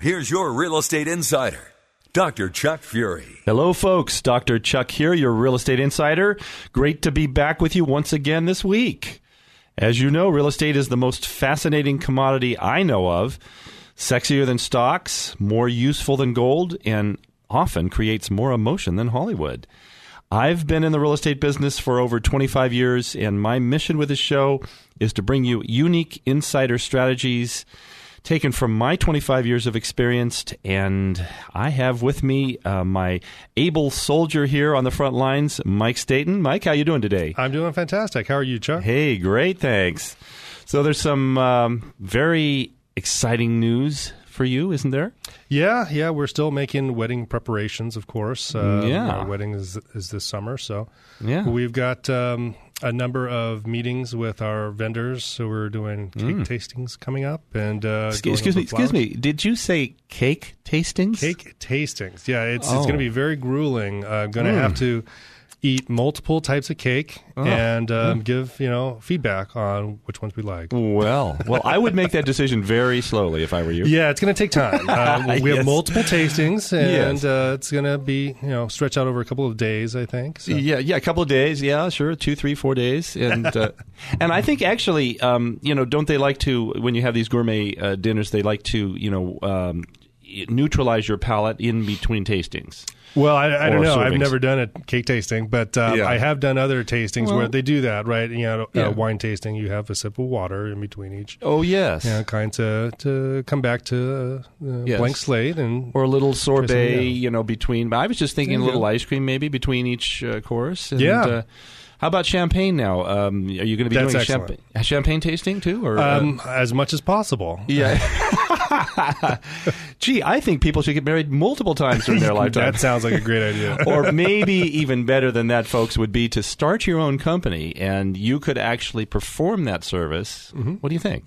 here's your real estate insider, Dr. Chuck Fury. Hello, folks. Dr. Chuck here, your real estate insider. Great to be back with you once again this week. As you know, real estate is the most fascinating commodity I know of. Sexier than stocks, more useful than gold, and often creates more emotion than Hollywood. I've been in the real estate business for over 25 years, and my mission with this show is to bring you unique insider strategies taken from my 25 years of experience. And I have with me uh, my able soldier here on the front lines, Mike Staten. Mike, how you doing today? I'm doing fantastic. How are you, Chuck? Hey, great, thanks. So there's some um, very exciting news for you, isn't there? Yeah, yeah. We're still making wedding preparations, of course. Um, Yeah. our wedding is is this summer, so Yeah. we've got um, a number of meetings with our vendors. So we're doing cake tastings coming up, and uh, Excuse, excuse me, excuse me. Did you say cake tastings? Cake tastings. Yeah, it's it's Oh. going to be very grueling. Uh, going to have to eat multiple types of cake and um, give you know feedback on which ones we like. Well, well, I would make that decision very slowly if I were you. Yeah, it's going to take time. Uh, we Yes. have multiple tastings, and Yes. uh, it's going to be you know stretch out over a couple of days. I think. So. Yeah, yeah, a couple of days. Yeah, sure, two, three, four days, and uh, and I think actually, um, you know, don't they like to when you have these gourmet uh, dinners? They like to, you know, um, neutralize your palate in between tastings. Well, I, I don't know. I've never done a cake tasting, but um, Yeah. I have done other tastings Well- where they do that. Right? You know, Yeah. uh, wine tasting, you have a sip of water in between each. Oh yes, You know, kind of to come back to uh, uh, Yes. blank slate and or a little sorbet, you know, between. I was just thinking a little ice cream maybe between each uh, course. And, Yeah. Uh, how about champagne now? Um, are you going to be That's doing champagne, champagne tasting too? Or uh, um, as much as possible. yeah. Gee, I think people should get married multiple times during their lifetime. That sounds like a great idea. or maybe even better than that, folks, would be to start your own company and you could actually perform that service. Mm-hmm. What do you think?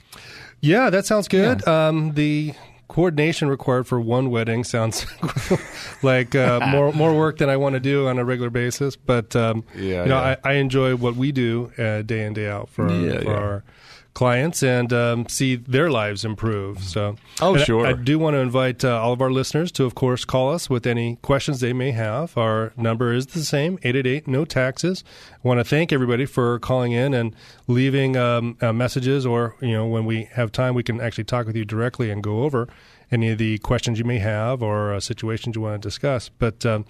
Yeah, that sounds good. Um, the coordination required for one wedding sounds like uh, more more work than I want to do on a regular basis. But um, Yeah, you know, yeah. I, I enjoy what we do uh, day in day out for, Yeah, for our clients and um, see their lives improve. So, Oh, And I- sure. I, do want to invite uh, all of our listeners to, of course, call us with any questions they may have. Our number is the same, 888 no taxes. I want to thank everybody for calling in and leaving um, uh, messages or, you know, when we have time, we can actually talk with you directly and go over any of the questions you may have or uh, situations you want to discuss. But um,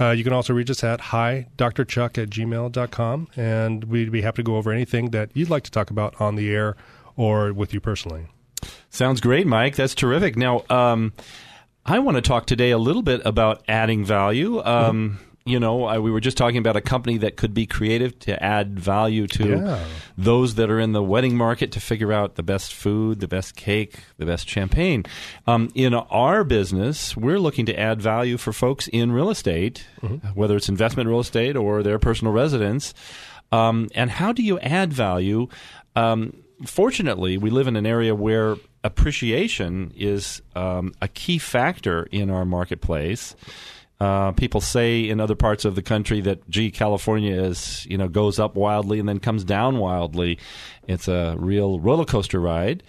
uh, you can also reach us at hi Dr. Chuck at gmail.com, and we'd be happy to go over anything that you'd like to talk about on the air or with you personally. Sounds great, Mike. That's terrific. Now, um, I want to talk today a little bit about adding value. Um, You know, I, we were just talking about a company that could be creative to add value to Yeah. those that are in the wedding market to figure out the best food, the best cake, the best champagne. Um, in our business, we're looking to add value for folks in real estate, whether it's investment real estate or their personal residence. Um, and how do you add value? Um, fortunately, we live in an area where appreciation is um, a key factor in our marketplace. Uh, people say in other parts of the country that, gee, California is you know goes up wildly and then comes down wildly. It's a real roller coaster ride.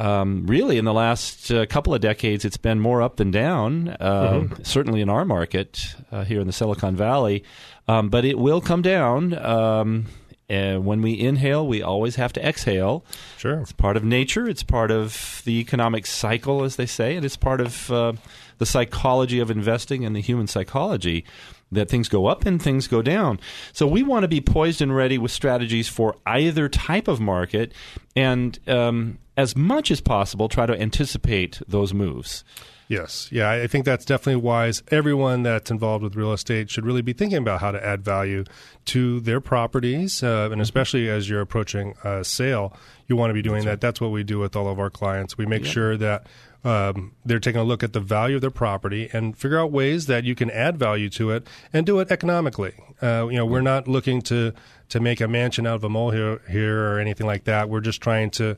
Um, really, in the last uh, couple of decades, it's been more up than down. Uh, Certainly in our market uh, here in the Silicon Valley, um, but it will come down. Um, and when we inhale, we always have to exhale. Sure. It's part of nature. It's part of the economic cycle, as they say, and it's part of uh, the psychology of investing and the human psychology that things go up and things go down. So we want to be poised and ready with strategies for either type of market, and um, as much as possible, try to anticipate those moves. Yes. Yeah, I think that's definitely wise. Everyone that's involved with real estate should really be thinking about how to add value to their properties. Uh, and especially as you're approaching a sale, you want to be doing that. That's what we do with all of our clients. We make sure that um, they're taking a look at the value of their property and figure out ways that you can add value to it and do it economically. Uh, you know, we're not looking to to make a mansion out of a molehill here or anything like that. We're just trying to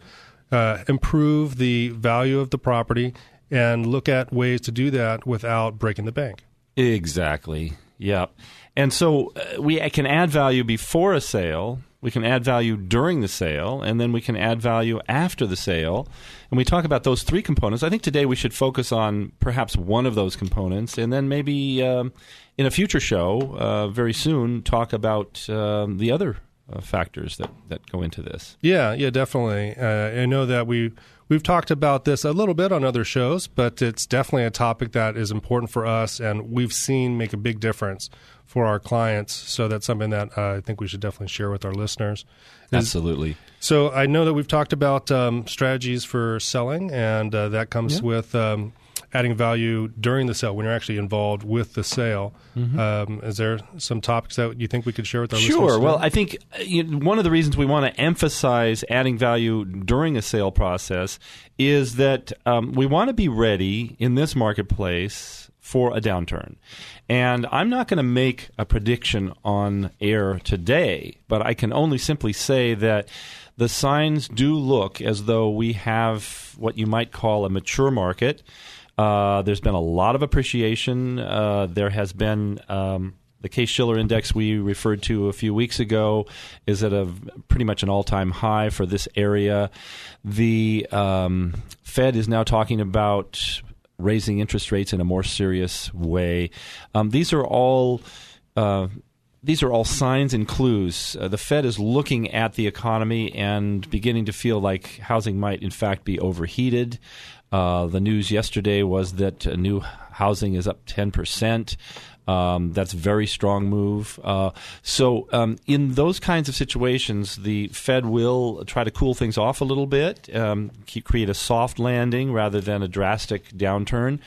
uh, improve the value of the property and look at ways to do that without breaking the bank. Exactly. Yep. And so uh, we can add value before a sale, we can add value during the sale, and then we can add value after the sale. And we talk about those three components. I think today we should focus on perhaps one of those components, and then maybe um, in a future show, uh, very soon, talk about um, the other uh, factors that, that go into this. Yeah, yeah, definitely. Uh, I know that we we've talked about this a little bit on other shows, but it's definitely a topic that is important for us, and we've seen make a big difference for our clients. So that's something that uh, I think we should definitely share with our listeners. Absolutely. So I know that we've talked about um, strategies for selling, and uh, that comes Yeah. with um, adding value during the sale when you're actually involved with the sale. Um, is there some topics that you think we could share with our listeners? Sure. Well, I think uh, you know, one of the reasons we want to emphasize adding value during a sale process is that um, we want to be ready in this marketplace for a downturn. And I'm not going to make a prediction on air today, but I can only simply say that the signs do look as though we have what you might call a mature market. Uh, there's been a lot of appreciation. Uh, there has been um, the Case Shiller Index we referred to a few weeks ago is at a pretty much an all-time high for this area. The um, Fed is now talking about raising interest rates in a more serious way. Um, these are all. Uh, these are all signs and clues. Uh, the Fed is looking at the economy and beginning to feel like housing might, in fact, be overheated. Uh, the news yesterday was that new housing is up 10%. Um, that's a very strong move. Uh, so, um, in those kinds of situations, the Fed will try to cool things off a little bit, um, create a soft landing rather than a drastic downturn.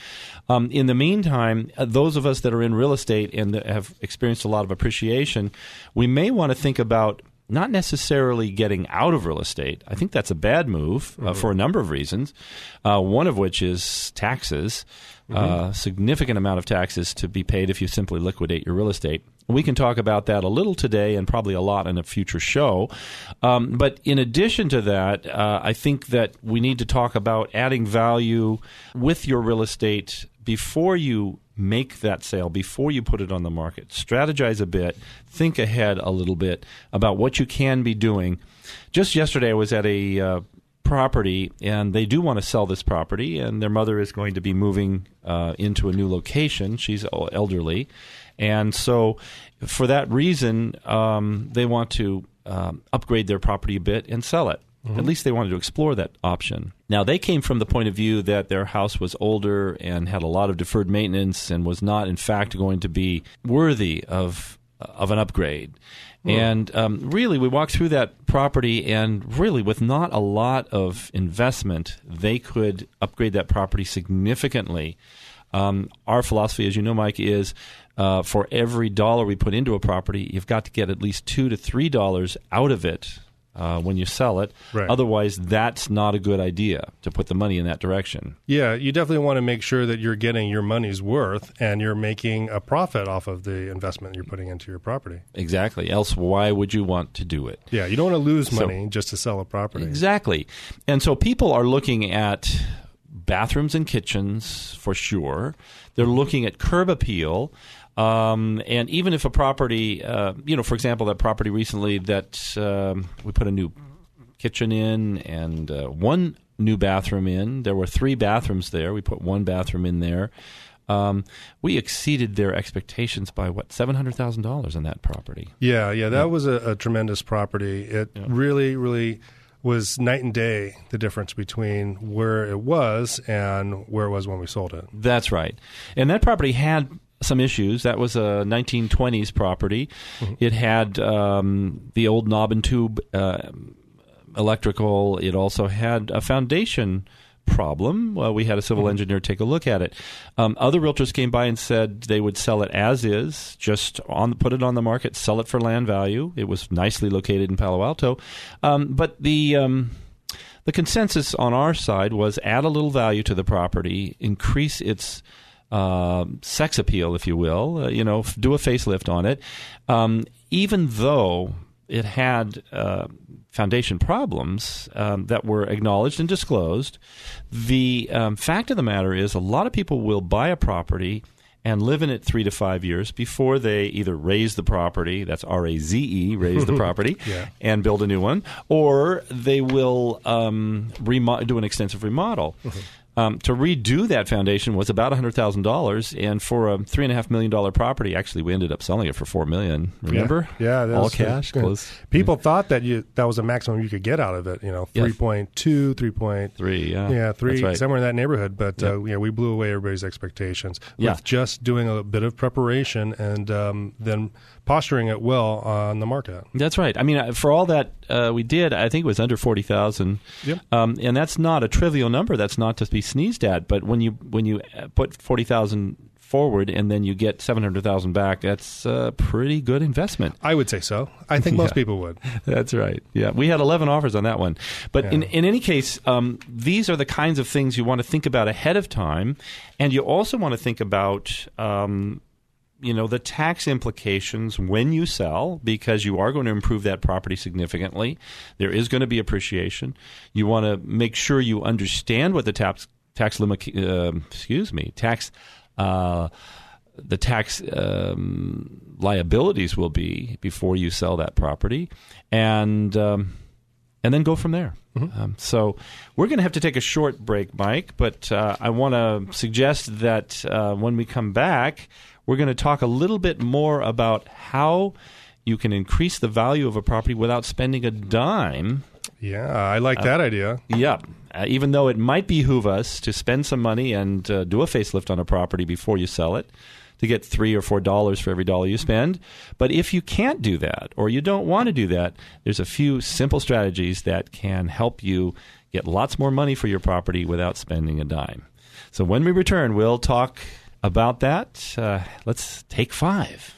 Um, in the meantime, uh, those of us that are in real estate and have experienced a lot of appreciation, we may want to think about not necessarily getting out of real estate. I think that's a bad move uh, for a number of reasons. Uh, one of which is taxes, uh, significant amount of taxes to be paid if you simply liquidate your real estate. We can talk about that a little today and probably a lot in a future show. Um, but in addition to that, uh, I think that we need to talk about adding value with your real estate before you make that sale, before you put it on the market. Strategize a bit, think ahead a little bit about what you can be doing. Just yesterday, I was at a uh, property, and they do want to sell this property, and their mother is going to be moving uh, into a new location. She's elderly, and so for that reason, um, they want to um, upgrade their property a bit and sell it. At least they wanted to explore that option. Now, they came from the point of view that their house was older and had a lot of deferred maintenance and was not, in fact, going to be worthy of of an upgrade. And um, really, we walked through that property, and really, with not a lot of investment, they could upgrade that property significantly. Um, our philosophy, as you know, Mike, is uh, for every dollar we put into a property, you've got to get at least two to three dollars out of it uh, when you sell it. Right. Otherwise, that's not a good idea to put the money in that direction. Yeah, you definitely want to make sure that you're getting your money's worth and you're making a profit off of the investment you're putting into your property. Exactly. Else, why would you want to do it? Yeah, you don't want to lose So- money just to sell a property. Exactly. And so people are looking at bathrooms and kitchens for sure. They're looking at curb appeal. Um, and even if a property, uh, you know, for example, that property recently that um, we put a new kitchen in and uh, one new bathroom in. There were three bathrooms there. We put one bathroom in there. um, we exceeded their expectations by what seven hundred thousand dollars on that property. Yeah, yeah, that was a, a tremendous property. It really, really was night and day the difference between where it was and where it was when we sold it. That's right. And that property had some issues. That was a 1920s property. It had um, the old knob and tube uh, electrical. It also had a foundation problem. Well, we had a civil engineer take a look at it. Um, other realtors came by and said they would sell it as is, just on put it on the market, sell it for land value. It was nicely located in Palo Alto, um, but the um, the consensus on our side was add a little value to the property, increase its uh, sex appeal, if you will. Uh, you know, f- do a facelift on it, um, even though it had uh, foundation problems um, that were acknowledged and disclosed. The um, fact of the matter is, a lot of people will buy a property and live in it three to five years before they either raise the property that's r-a-z-e raise the property Yeah. and build a new one or they will um, remo- do an extensive remodel um, to redo that foundation was about $100000 and for a $3.5 million property actually we ended up selling it for $4 million remember Yeah, that all was- cash yeah. close People thought that you that was the maximum you could get out of it. You know, Yeah. 3.2, 3. three yeah yeah, three, right. somewhere in that neighborhood. But uh, yeah, we blew away everybody's expectations Yeah. with just doing a bit of preparation and um, then posturing it well on the market. That's right. I mean, uh, for all that uh, we did, I think it was under forty thousand. Yep. Um, and that's not a trivial number. That's not to be sneezed at. But when you when you uh, put forty thousand forward and then you get seven hundred thousand back, that's a pretty good investment. I would say so. I think most Yeah. people would. That's right. Yeah, we had 11 offers on that one. But in, in any case, um, these are the kinds of things you want to think about ahead of time. And you also want to think about. Um, you know the tax implications when you sell because you are going to improve that property significantly there is going to be appreciation you want to make sure you understand what the tax tax limit uh, excuse me tax uh, the tax um, liabilities will be before you sell that property, and um, and then go from there. Um, so we're going to have to take a short break, Mike. But uh, I want to suggest that uh, when we come back, we're going to talk a little bit more about how you can increase the value of a property without spending a dime Yeah, I like that idea. yeah. Uh, even though it might behoove us to spend some money and uh, do a facelift on a property before you sell it to get three or four dollars for every dollar you spend. But if you can't do that or you don't want to do that, there's a few simple strategies that can help you get lots more money for your property without spending a dime. So when we return, we'll talk about that. Uh, let's take five.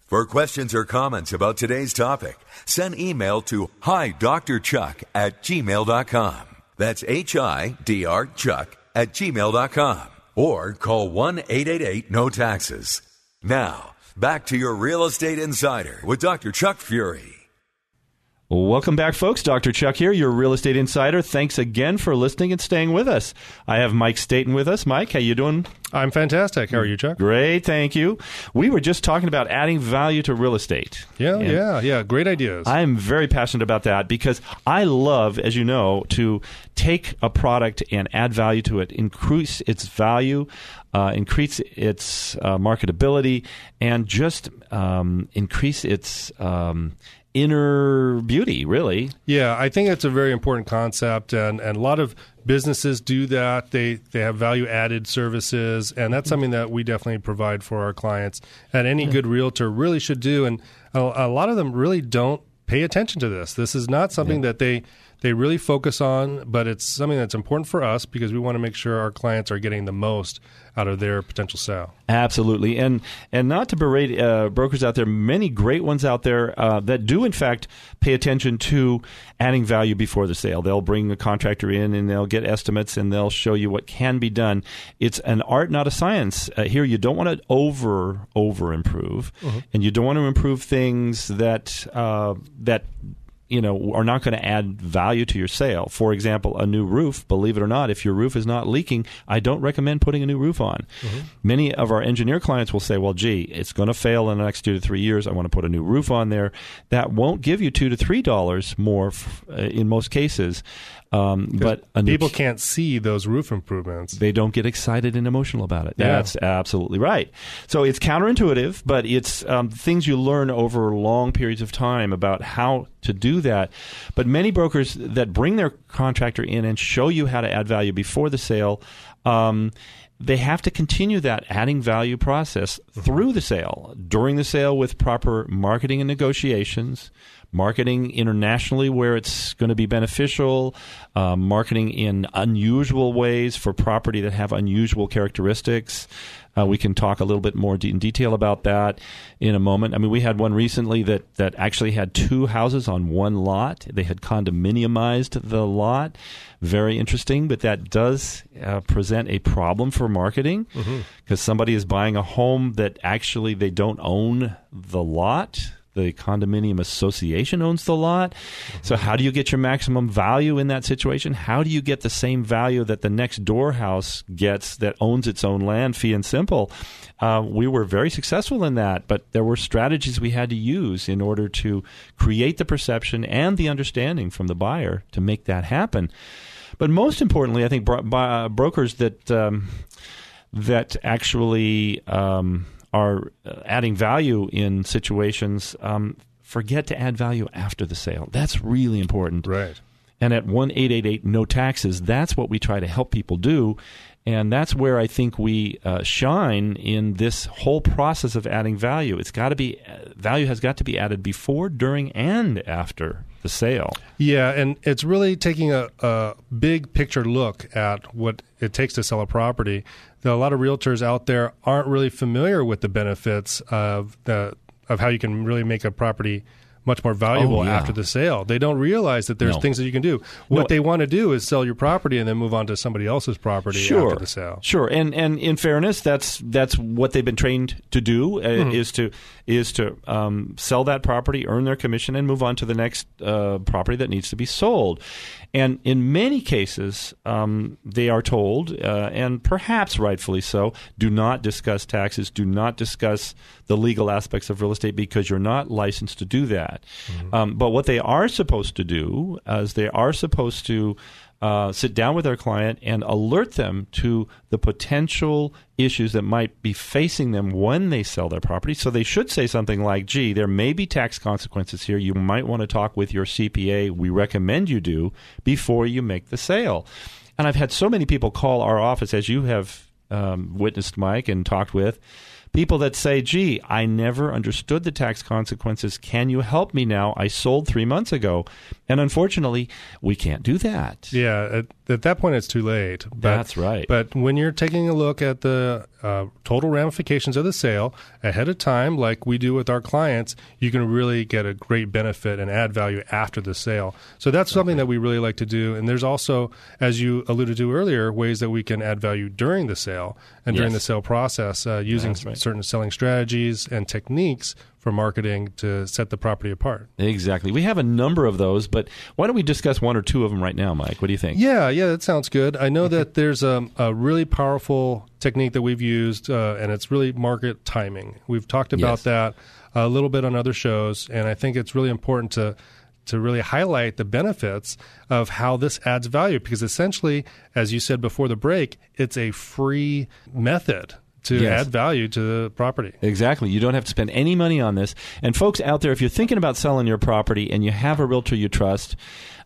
For questions or comments about today's topic, send email to hi Dr. Chuck at gmail.com. That's H I D R Chuck at gmail.com. Or call 1 888 No Taxes. Now, back to your Real Estate Insider with Dr. Chuck Fury. Welcome back, folks. Dr. Chuck here, your real estate insider. Thanks again for listening and staying with us. I have Mike Staten with us. Mike, how you doing? I'm fantastic. How are you, Chuck? Great, thank you. We were just talking about adding value to real estate. Yeah, And yeah, yeah. Great ideas. I am very passionate about that because I love, as you know, to take a product and add value to it, increase its value, uh, increase its uh, marketability, and just um, increase its um, inner beauty, really. Yeah, I think it's a very important concept, and, and a lot of businesses do that. They they have value added services, and that's something that we definitely provide for our clients. And any good realtor really should do. And a, a lot of them really don't pay attention to this. This is not something that they they really focus on, but it's something that's important for us because we want to make sure our clients are getting the most out of their potential sale. Absolutely, and and not to berate uh, brokers out there, many great ones out there uh, that do in fact pay attention to adding value before the sale. They'll bring a contractor in and they'll get estimates and they'll show you what can be done. It's an art, not a science. Uh, here, you don't want to over over improve, and you don't want to improve things that uh, that you know are not going to add value to your sale. For example, a new roof. Believe it or not, if your roof is not leaking, I don't recommend putting a new roof on. Many of our engineer clients will say, "Well, gee, it's going to fail in the next two to three years. I want to put a new roof on there." That won't give you two to three dollars more f- uh, in most cases. Um, but people new- can't see those roof improvements. they don't get excited and emotional about it. Yeah. That's absolutely right. So it's counterintuitive, but it's um, things you learn over long periods of time about how to do that. But many brokers that bring their contractor in and show you how to add value before the sale. Um, they have to continue that adding value process through the sale, during the sale with proper marketing and negotiations, marketing internationally where it's going to be beneficial, uh, marketing in unusual ways for property that have unusual characteristics. Uh, we can talk a little bit more de- in detail about that in a moment. I mean, we had one recently that, that actually had two houses on one lot. They had condominiumized the lot. Very interesting, but that does uh, present a problem for marketing because somebody is buying a home that actually they don't own the lot the condominium association owns the lot. So, how do you get your maximum value in that situation? How do you get the same value that the next door house gets that owns its own land, fee and simple? Uh, we were very successful in that, but there were strategies we had to use in order to create the perception and the understanding from the buyer to make that happen. But most importantly, I think bro- uh, brokers that um, that actually um, are uh, adding value in situations um, forget to add value after the sale. That's really important. Right. And at one eight eight eight no taxes, that's what we try to help people do. And that's where I think we uh, shine in this whole process of adding value. It's got to be value has got to be added before, during, and after the sale. Yeah, and it's really taking a, a big picture look at what it takes to sell a property. Are a lot of realtors out there aren't really familiar with the benefits of the of how you can really make a property much more valuable Oh, yeah. after the sale. They don't realize that there's No. things that you can do. What No. they want to do is sell your property and then move on to somebody else's property sure, after the sale. Sure, and and in fairness, that's that's what they've been trained to do uh, Mm-hmm. is to is to um, sell that property, earn their commission, and move on to the next uh, property that needs to be sold. And in many cases, um, they are told, uh, and perhaps rightfully so, do not discuss taxes, do not discuss the legal aspects of real estate because you're not licensed to do that. Um, but what they are supposed to do is they are supposed to uh, sit down with their client and alert them to the potential issues that might be facing them when they sell their property. So they should say something like, gee, there may be tax consequences here. You might want to talk with your CPA. We recommend you do before you make the sale. And I've had so many people call our office, as you have um, witnessed, Mike, and talked with people that say, gee, I never understood the tax consequences. Can you help me now? I sold three months ago. And unfortunately, we can't do that. Yeah, at, at that point, it's too late. But, That's right. But when you're taking a look at the uh, total ramifications of the sale ahead of time, like we do with our clients, you can really get a great benefit and add value after the sale. So that's something that we really like to do. And there's also, as you alluded to earlier, ways that we can add value during the sale and during the sale process uh, using right. certain selling strategies and techniques for marketing to set the property apart. Exactly. We have a number of those, but why don't we discuss one or two of them right now, Mike? What do you think? Yeah, yeah, that sounds good. I know that there's a, a really powerful technique that we've used, uh, and it's really market timing. We've talked about Yes. that a little bit on other shows, and I think it's really important to to really highlight the benefits of how this adds value because essentially, as you said before the break, it's a free method to Yes. add value to the property. Exactly. You don't have to spend any money on this. And folks out there, if you're thinking about selling your property and you have a realtor you trust,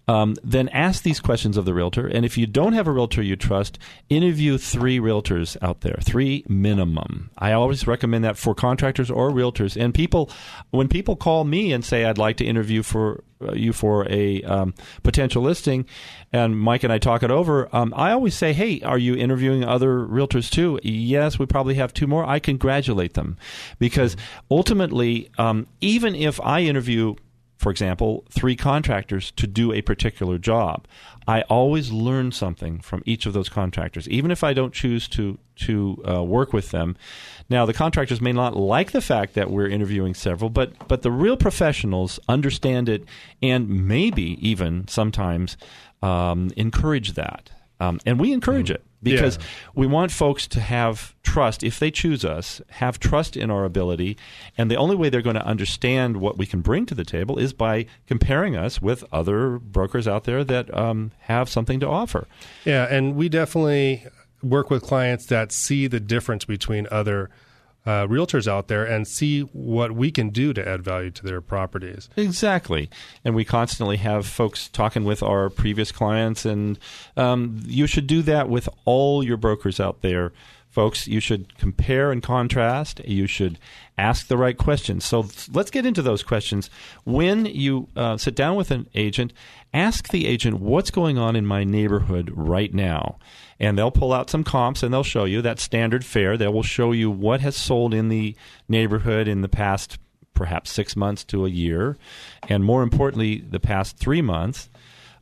um, then ask these questions of the realtor. And if you don't have a realtor you trust, interview three realtors out there, three minimum. I always recommend that for contractors or realtors. And people, when people call me and say, I'd like to interview for uh, you for a um, potential listing, and Mike and I talk it over, um, I always say, Hey, are you interviewing other realtors too? Yes, we probably have two more. I congratulate them because ultimately, um, even if I interview for example, three contractors to do a particular job. I always learn something from each of those contractors, even if I don't choose to to uh, work with them. Now, the contractors may not like the fact that we're interviewing several, but but the real professionals understand it and maybe even sometimes um, encourage that, um, and we encourage it. Because Yeah. we want folks to have trust. If they choose us have trust in our ability. And the only way they're going to understand what we can bring to the table is by comparing us with other brokers out there that um, have something to offer. Yeah, and we definitely work with clients that see the difference between other uh, realtors out there and see what we can do to add value to their properties. Exactly. And we constantly have folks talking with our previous clients, and um, you should do that with all your brokers out there. Folks, you should compare and contrast. You should ask the right questions. So let's get into those questions. When you uh, sit down with an agent, ask the agent what's going on in my neighborhood right now. And they'll pull out some comps and they'll show you that standard fare. They will show you what has sold in the neighborhood in the past perhaps six months to a year, and more importantly, the past three months.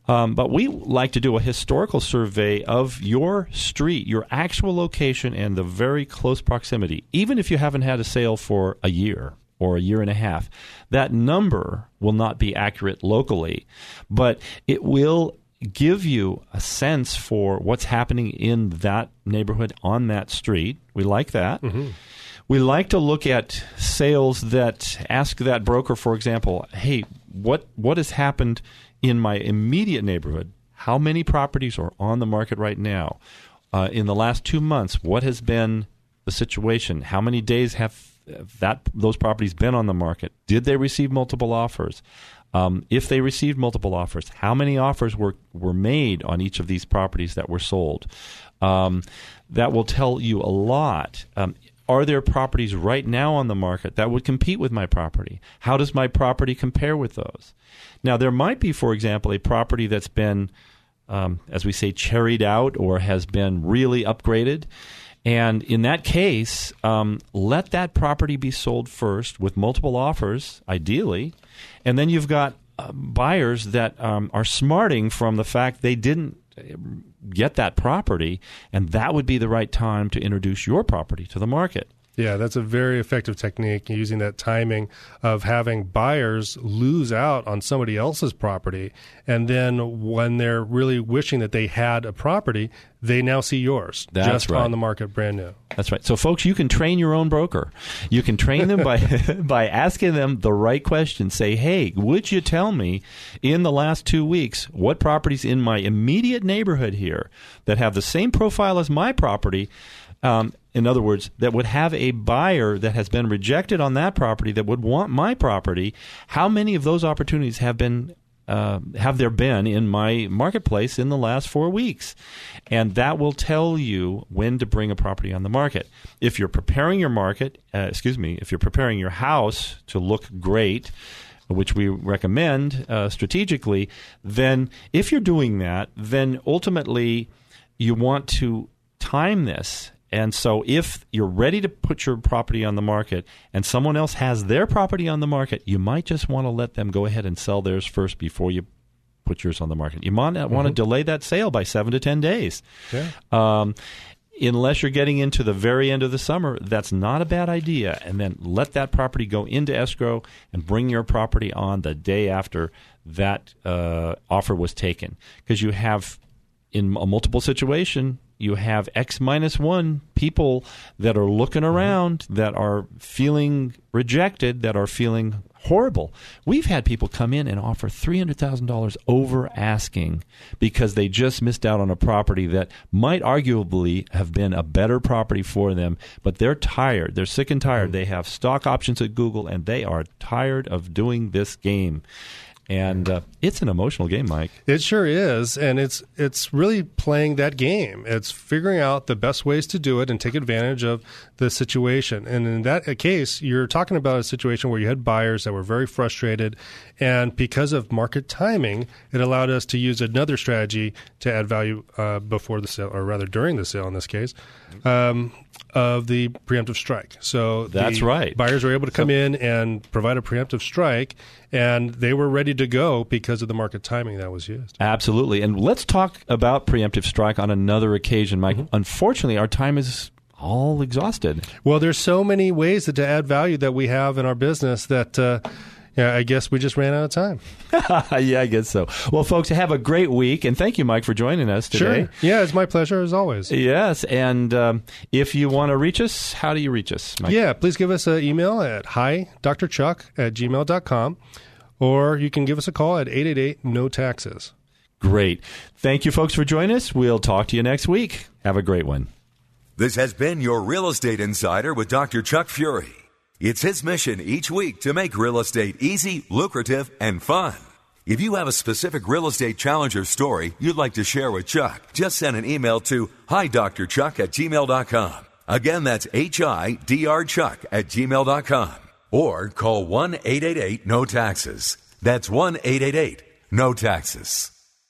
Um, but we like to do a historical survey of your street, your actual location, and the very close proximity, even if you haven't had a sale for a year or a year and a half. That number will not be accurate locally, but it will give you a sense for what's happening in that neighborhood on that street. We like that. We like to look at sales that ask that broker, for example, hey, what what has happened in my immediate neighborhood? How many properties are on the market right now? Uh, in the last two months, what has been the situation? How many days have that those properties been on the market? Did they receive multiple offers? Um, if they received multiple offers, how many offers were, were made on each of these properties that were sold? Um, that will tell you a lot. Um, are there properties right now on the market that would compete with my property? How does my property compare with those? Now, there might be, for example, a property that's been, um, as we say, cherried out or has been really upgraded. And in that case, um, let that property be sold first with multiple offers, ideally. And then you've got uh, buyers that um, are smarting from the fact they didn't get that property, and that would be the right time to introduce your property to the market. Yeah, that's a very effective technique using that timing of having buyers lose out on somebody else's property. And then when they're really wishing that they had a property, they now see yours That's just right. on the market brand new. That's right. So, folks, you can train your own broker. You can train them by by asking them the right questions. Say, "Hey, would you tell me in the last two weeks what properties in my immediate neighborhood here that have the same profile as my property?" Um, in other words, that would have a buyer that has been rejected on that property that would want my property. How many of those opportunities have been uh, have there been in my marketplace in the last four weeks? And that will tell you when to bring a property on the market. If you're preparing your market, uh, excuse me, if you're preparing your house to look great, which we recommend uh, strategically, then if you're doing that, then ultimately you want to time this. And so, if you're ready to put your property on the market and someone else has their property on the market, you might just want to let them go ahead and sell theirs first before you put yours on the market. You might want to delay that sale by seven to 10 days. Yeah. Um, unless you're getting into the very end of the summer, that's not a bad idea. And then let that property go into escrow and bring your property on the day after that uh, offer was taken. Because you have, in a multiple situation, you have X minus one people that are looking mm-hmm. around, that are feeling rejected, that are feeling horrible. We've had people come in and offer $300,000 over asking because they just missed out on a property that might arguably have been a better property for them, but they're tired. They're sick and tired. Mm-hmm. They have stock options at Google and they are tired of doing this game. And uh, it's an emotional game, Mike. It sure is, and it's it's really playing that game. It's figuring out the best ways to do it and take advantage of the situation. And in that case, you're talking about a situation where you had buyers that were very frustrated, and because of market timing, it allowed us to use another strategy to add value uh, before the sale, or rather during the sale in this case, um, of the preemptive strike. So That's right. Buyers were able to come in and provide a preemptive strike, and they were ready to go because of the market timing that was used. Absolutely. And let's talk about preemptive strike on another occasion, Mike. Unfortunately, our time is all exhausted. Well, there's so many ways that to add value that we have in our business that uh, yeah, I guess we just ran out of time. yeah, I guess so. Well, folks, have a great week, and thank you, Mike, for joining us today. Sure. Yeah, it's my pleasure as always. Yes, and um, if you want to reach us, how do you reach us, Mike? Yeah, please give us an email at hi Dr. Chuck at gmail.com or you can give us a call at 888 no taxes. Great. Thank you, folks, for joining us. We'll talk to you next week. Have a great one. This has been your Real Estate Insider with Dr. Chuck Fury. It's his mission each week to make real estate easy, lucrative, and fun. If you have a specific real estate challenge or story you'd like to share with Chuck, just send an email to hidrchuck at gmail.com. Again, that's H-I-D-R Chuck at gmail.com. Or call 1-888-NO-TAXES. That's 1-888-NO-TAXES.